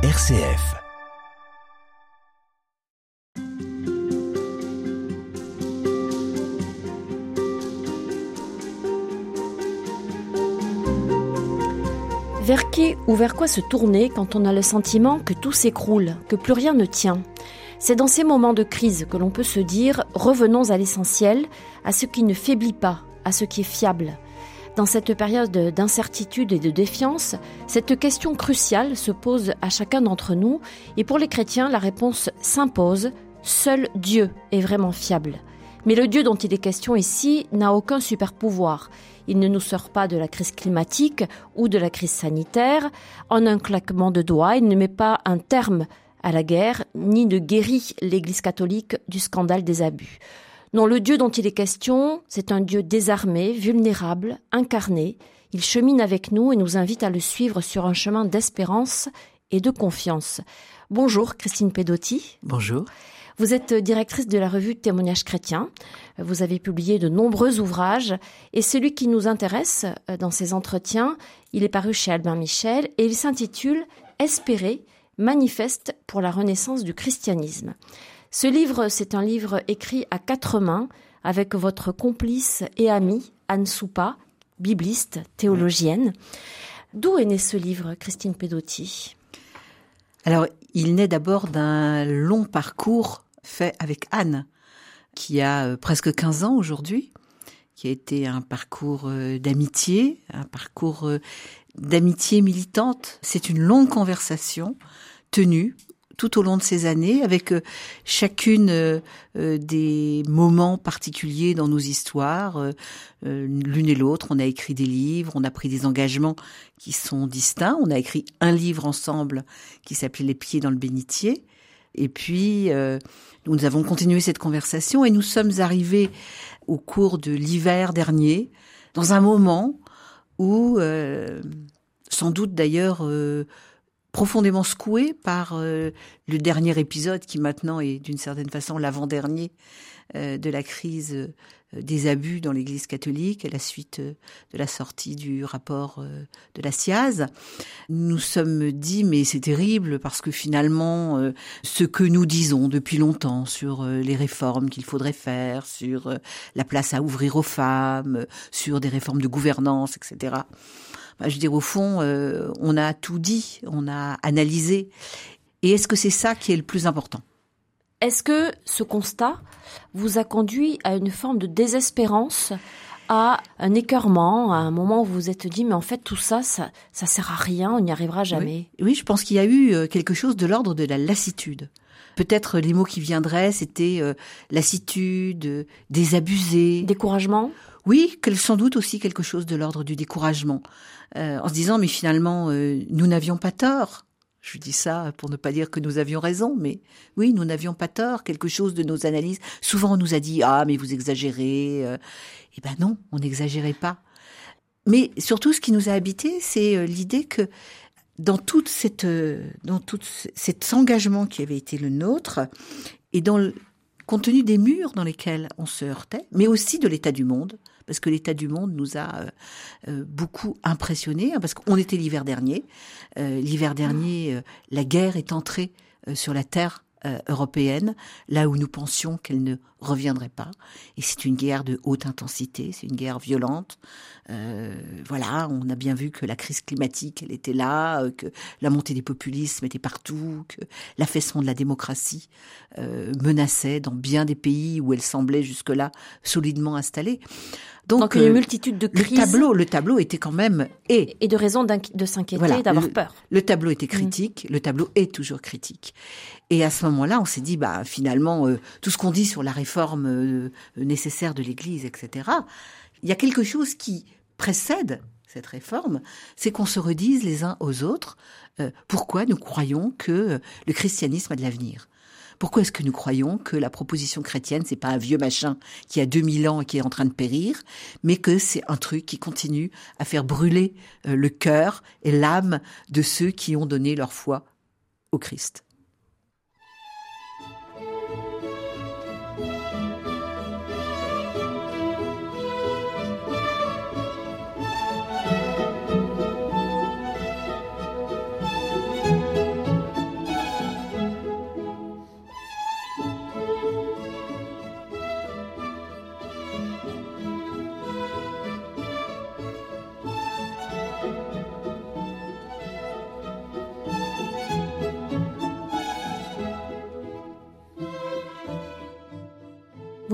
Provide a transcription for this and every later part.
RCF. Vers qui ou vers quoi se tourner quand on a le sentiment que tout s'écroule, que plus rien ne tient? C'est dans ces moments de crise que l'on peut se dire revenons à l'essentiel, à ce qui ne faiblit pas, à ce qui est fiable. Dans cette période d'incertitude et de défiance, cette question cruciale se pose à chacun d'entre nous et pour les chrétiens, la réponse s'impose, seul Dieu est vraiment fiable. Mais le Dieu dont il est question ici n'a aucun super pouvoir. Il ne nous sort pas de la crise climatique ou de la crise sanitaire. En un claquement de doigts, il ne met pas un terme à la guerre, ni ne guérit l'Église catholique du scandale des abus. Non, le Dieu dont il est question, c'est un Dieu désarmé, vulnérable, incarné. Il chemine avec nous et nous invite à le suivre sur un chemin d'espérance et de confiance. Bonjour Christine Pedotti. Bonjour. Vous êtes directrice de la revue Témoignages chrétiens. Vous avez publié de nombreux ouvrages et celui qui nous intéresse euh, dans ces entretiens, il est paru chez Albin Michel et il s'intitule Espérer, manifeste pour la renaissance du christianisme. Ce livre, c'est un livre écrit à quatre mains avec votre complice et amie Anne Soupa, bibliste, théologienne. D'où est né ce livre, Christine Pedotti? Alors, il naît d'abord d'un long parcours fait avec Anne, qui a euh, presque 15 ans aujourd'hui, qui a été un parcours euh, d'amitié, un parcours euh, d'amitié militante. C'est une longue conversation tenue tout au long de ces années, avec chacune des moments particuliers dans nos histoires. L'une et l'autre, on a écrit des livres, on a pris des engagements qui sont distincts. On a écrit un livre ensemble qui s'appelait Les pieds dans le bénitier. Et puis, euh, nous avons continué cette conversation et nous sommes arrivés au cours de l'hiver dernier, dans un moment où, euh, sans doute d'ailleurs, euh, profondément secoué par le dernier épisode qui maintenant est d'une certaine façon l'avant-dernier de la crise euh, des abus dans l'Église catholique à la suite euh, de la sortie du rapport euh, de la SIAZ. Nous sommes dit mais c'est terrible parce que finalement ce que nous disons depuis longtemps sur les réformes qu'il faudrait faire, sur la place à ouvrir aux femmes, sur des réformes de gouvernance, etc. Bah, je veux dire au fond on a tout dit, on a analysé. Et est-ce que c'est ça qui est le plus important? Est-ce que ce constat vous a conduit à une forme de désespérance, à un écœurement, à un moment où vous vous êtes dit, mais en fait, tout ça, ça, ça sert à rien, on n'y arrivera jamais? Oui. je pense qu'il y a eu euh, quelque chose de l'ordre de la lassitude. Peut-être les mots qui viendraient, c'était euh, lassitude, euh, désabusé. Découragement? Oui, sans doute aussi quelque chose de l'ordre du découragement. en se disant, mais finalement, nous n'avions pas tort. Je dis ça pour ne pas dire que nous avions raison, mais oui, nous n'avions pas tort. Quelque chose de nos analyses, souvent on nous a dit ah mais vous exagérez. Euh. Eh ben non, on n'exagérait pas. Mais surtout, ce qui nous a habité, c'est euh, l'idée que dans toute cette, euh, dans tout cet engagement qui avait été le nôtre, et dans le, compte tenu des murs dans lesquels on se heurtait, mais aussi de l'état du monde, parce que l'état du monde nous a euh, euh, beaucoup impressionnés, hein, parce qu'on était l'hiver dernier. Euh, l'hiver dernier, la guerre est entrée sur la terre européenne, là où nous pensions qu'elle ne reviendrait pas. Et c'est une guerre de haute intensité, c'est une guerre violente. Voilà, on a bien vu que la crise climatique, elle était là, que la montée des populismes était partout, que l'affaissement de la démocratie menaçait dans bien des pays où elle semblait jusque-là solidement installée. Donc, une multitude de crises. Le tableau, le tableau était quand même et, et de raisons de s'inquiéter, d'avoir peur. Le tableau était mm. critique, le tableau est toujours critique. Et à ce moment-là, on s'est dit, bah finalement, tout ce qu'on dit sur la réforme euh, nécessaire de l'Église, etc. Il y a quelque chose qui précède cette réforme, c'est qu'on se redise les uns aux autres euh, pourquoi nous croyons que le christianisme a de l'avenir? Pourquoi est-ce que nous croyons que la proposition chrétienne, c'est pas un vieux machin qui a 2000 ans et qui est en train de périr, mais que c'est un truc qui continue à faire brûler euh, le cœur et l'âme de ceux qui ont donné leur foi au Christ?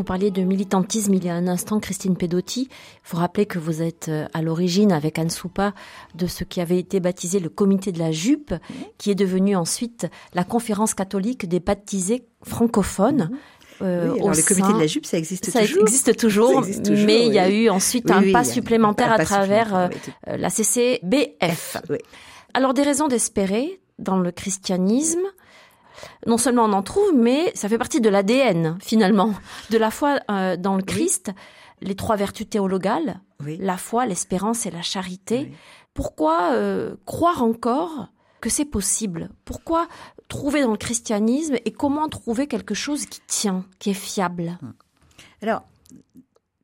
Vous parliez de militantisme il y a un instant, Christine Pedotti. Vous rappelez que vous êtes euh, à l'origine, avec Anne Soupa, de ce qui avait été baptisé le comité de la jupe, qui est devenu ensuite la conférence catholique des baptisés francophones. Mhm. Euh, oui, le comité de la jupe, ça existe ça toujours. Existe toujours, mais il y a eu ensuite un pas supplémentaire à travers euh, la CCBF. Alors des raisons d'espérer dans le christianisme, non seulement on en trouve, mais ça fait partie de l'ADN finalement de la foi euh, dans le Christ. Les trois vertus théologales, la foi, l'espérance et la charité. Pourquoi euh, croire encore que c'est possible? Pourquoi trouver dans le christianisme et comment trouver quelque chose qui tient, qui est fiable? Alors,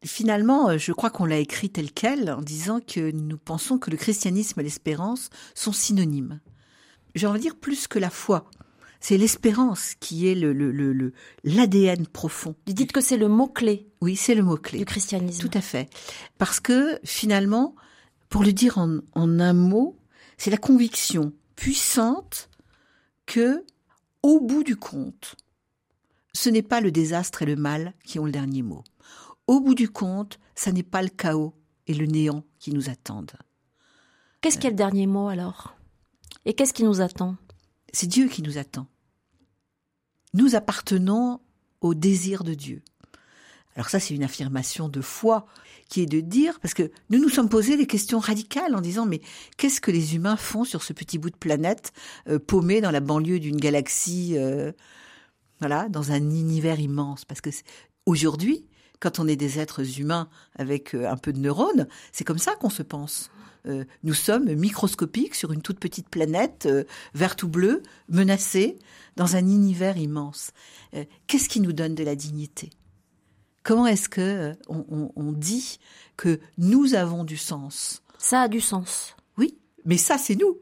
finalement, euh, je crois qu'on l'a écrit tel quel en disant que nous pensons que le christianisme et l'espérance sont synonymes. J'ai envie de dire plus que la foi. C'est l'espérance qui est le, le, l'ADN profond. Vous dites que c'est le mot-clé. Oui, c'est le mot-clé. Du christianisme. Tout à fait. Parce que finalement, pour le dire en, en un mot, c'est la conviction puissante que, au bout du compte, ce n'est pas le désastre et le mal qui ont le dernier mot. Au bout du compte, ça n'est pas le chaos et le néant qui nous attendent. Qu'est-ce qui est le dernier mot alors? Et qu'est-ce qui nous attend? C'est Dieu qui nous attend. Nous appartenons au désir de Dieu. Alors ça, c'est une affirmation de foi qui est de dire, parce que nous nous sommes posé des questions radicales en disant, mais qu'est-ce que les humains font sur ce petit bout de planète euh, paumé dans la banlieue d'une galaxie, euh, voilà, dans un univers immense? Parce que aujourd'hui, quand on est des êtres humains avec euh, un peu de neurones, c'est comme ça qu'on se pense. Euh, nous sommes microscopiques sur une toute petite planète euh, verte ou bleue, menacée dans un univers immense. Euh, qu'est-ce qui nous donne de la dignité? Comment est-ce que on, dit que nous avons du sens? Ça a du sens. Oui, mais ça c'est nous.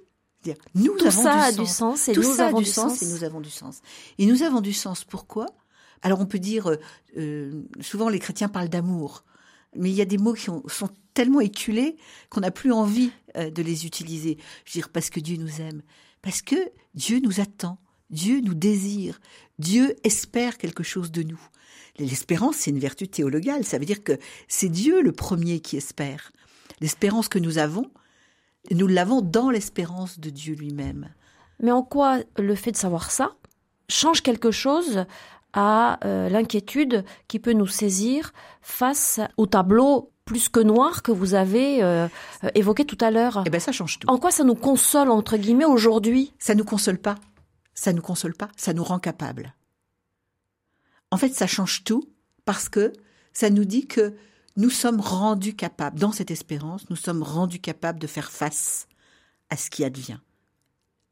Nous Tout avons ça du a du sens et Tout nous ça avons a du sens. et nous avons du sens. Et nous avons du sens. Pourquoi? Alors on peut dire, souvent les chrétiens parlent d'amour mais il y a des mots qui sont tellement éculés qu'on n'a plus envie euh, de les utiliser. Je veux dire, parce que Dieu nous aime, parce que Dieu nous attend, Dieu nous désire, Dieu espère quelque chose de nous. L'espérance, c'est une vertu théologale, ça veut dire que c'est Dieu le premier qui espère. L'espérance que nous avons, nous l'avons dans l'espérance de Dieu lui-même. Mais en quoi le fait de savoir ça change quelque chose à euh, l'inquiétude qui peut nous saisir face au tableau plus que noir que vous avez euh, euh, évoqué tout à l'heure. Eh ben ça change tout. En quoi ça nous console entre guillemets aujourd'hui? Ça nous console pas. Ça nous console pas, ça nous rend capable. En fait, ça change tout parce que ça nous dit que nous sommes rendus capables, dans cette espérance, nous sommes rendus capables de faire face à ce qui advient,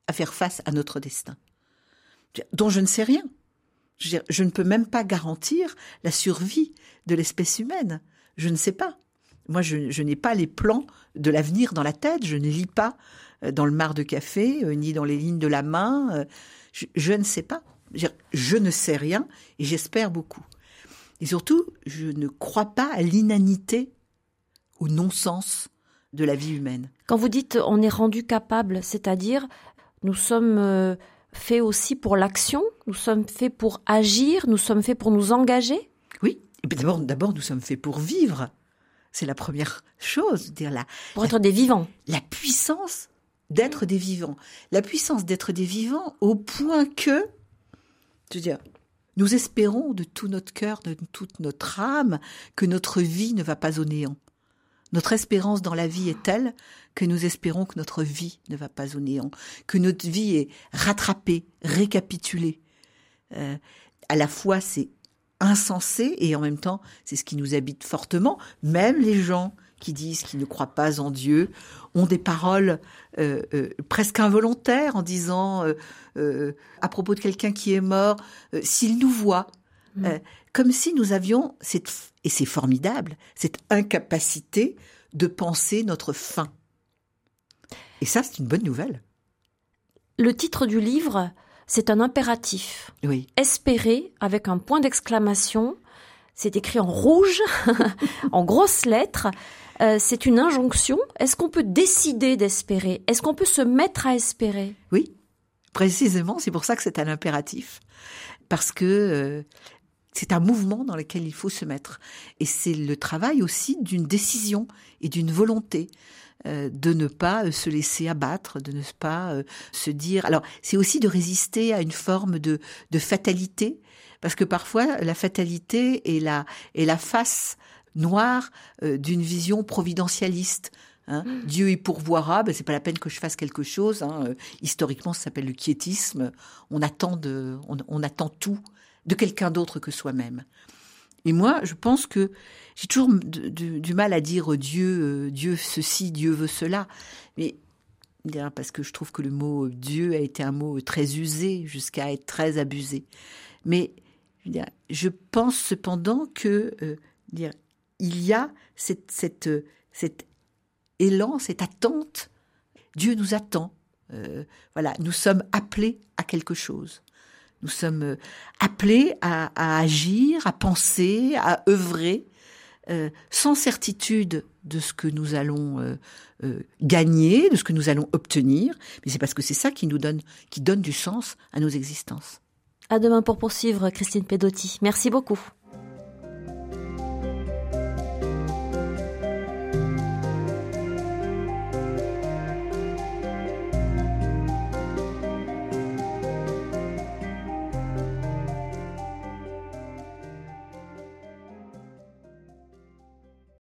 à faire face à notre destin, dont je ne sais rien. Je, ne peux même pas garantir la survie de l'espèce humaine. Je ne sais pas. Moi, je, n'ai pas les plans de l'avenir dans la tête. Je ne lis pas euh, dans le mar de café, euh, ni dans les lignes de la main. Euh, je, ne sais pas. Je, ne sais rien et j'espère beaucoup. Et surtout, je ne crois pas à l'inanité, au non-sens de la vie humaine. Quand vous dites on est rendu capable, c'est-à-dire nous sommes faits aussi pour l'action, nous sommes faits pour agir, nous sommes faits pour nous engager Oui, d'abord, d'abord nous sommes faits pour vivre. C'est la première chose, dire la, pour être des vivants. La puissance d'être des vivants. La puissance d'être des vivants au point que, je veux dire, nous espérons de tout notre cœur, de toute notre âme, que notre vie ne va pas au néant. Notre espérance dans la vie est telle que nous espérons que notre vie ne va pas au néant, que notre vie est rattrapée, récapitulée. Euh, à la fois, c'est insensé et en même temps, c'est ce qui nous habite fortement. Même les gens qui disent qu'ils ne croient pas en Dieu ont des paroles euh, euh, presque involontaires en disant à propos de quelqu'un qui est mort, s'il nous voit, mmh. comme si nous avions cette et c'est formidable cette incapacité de penser notre fin. Et ça, c'est une bonne nouvelle. Le titre du livre, c'est un impératif. Oui. Espérer avec un point d'exclamation. C'est écrit en rouge, en grosses lettres. Euh, c'est une injonction. Est-ce qu'on peut décider d'espérer? Est-ce qu'on peut se mettre à espérer? Oui, précisément. C'est pour ça que c'est un impératif. Parce que euh, c'est un mouvement dans lequel il faut se mettre. Et c'est le travail aussi d'une décision et d'une volonté de ne pas se laisser abattre, de ne pas euh, se dire. Alors, c'est aussi de résister à une forme de, de fatalité, parce que parfois la fatalité est la, est la face noire euh, d'une vision providentialiste. Hein. Mm. Dieu y pourvoira, ben c'est pas la peine que je fasse quelque chose. Hein. historiquement, ça s'appelle le quiétisme. On attend de, on attend tout de quelqu'un d'autre que soi-même. Et moi, je pense que j'ai toujours du, mal à dire Dieu, euh, Dieu ceci, Dieu veut cela. Mais parce que je trouve que le mot Dieu a été un mot très usé jusqu'à être très abusé. Mais je pense cependant que euh, il y a cette, cet élan, cette attente. Dieu nous attend. Euh, voilà, nous sommes appelés à quelque chose. Nous sommes euh, appelés à, agir, à penser, à œuvrer, euh, sans certitude de ce que nous allons euh, gagner, de ce que nous allons obtenir, mais c'est parce que c'est ça qui nous donne, qui donne du sens à nos existences. À demain pour poursuivre, Christine Pedotti. Merci beaucoup.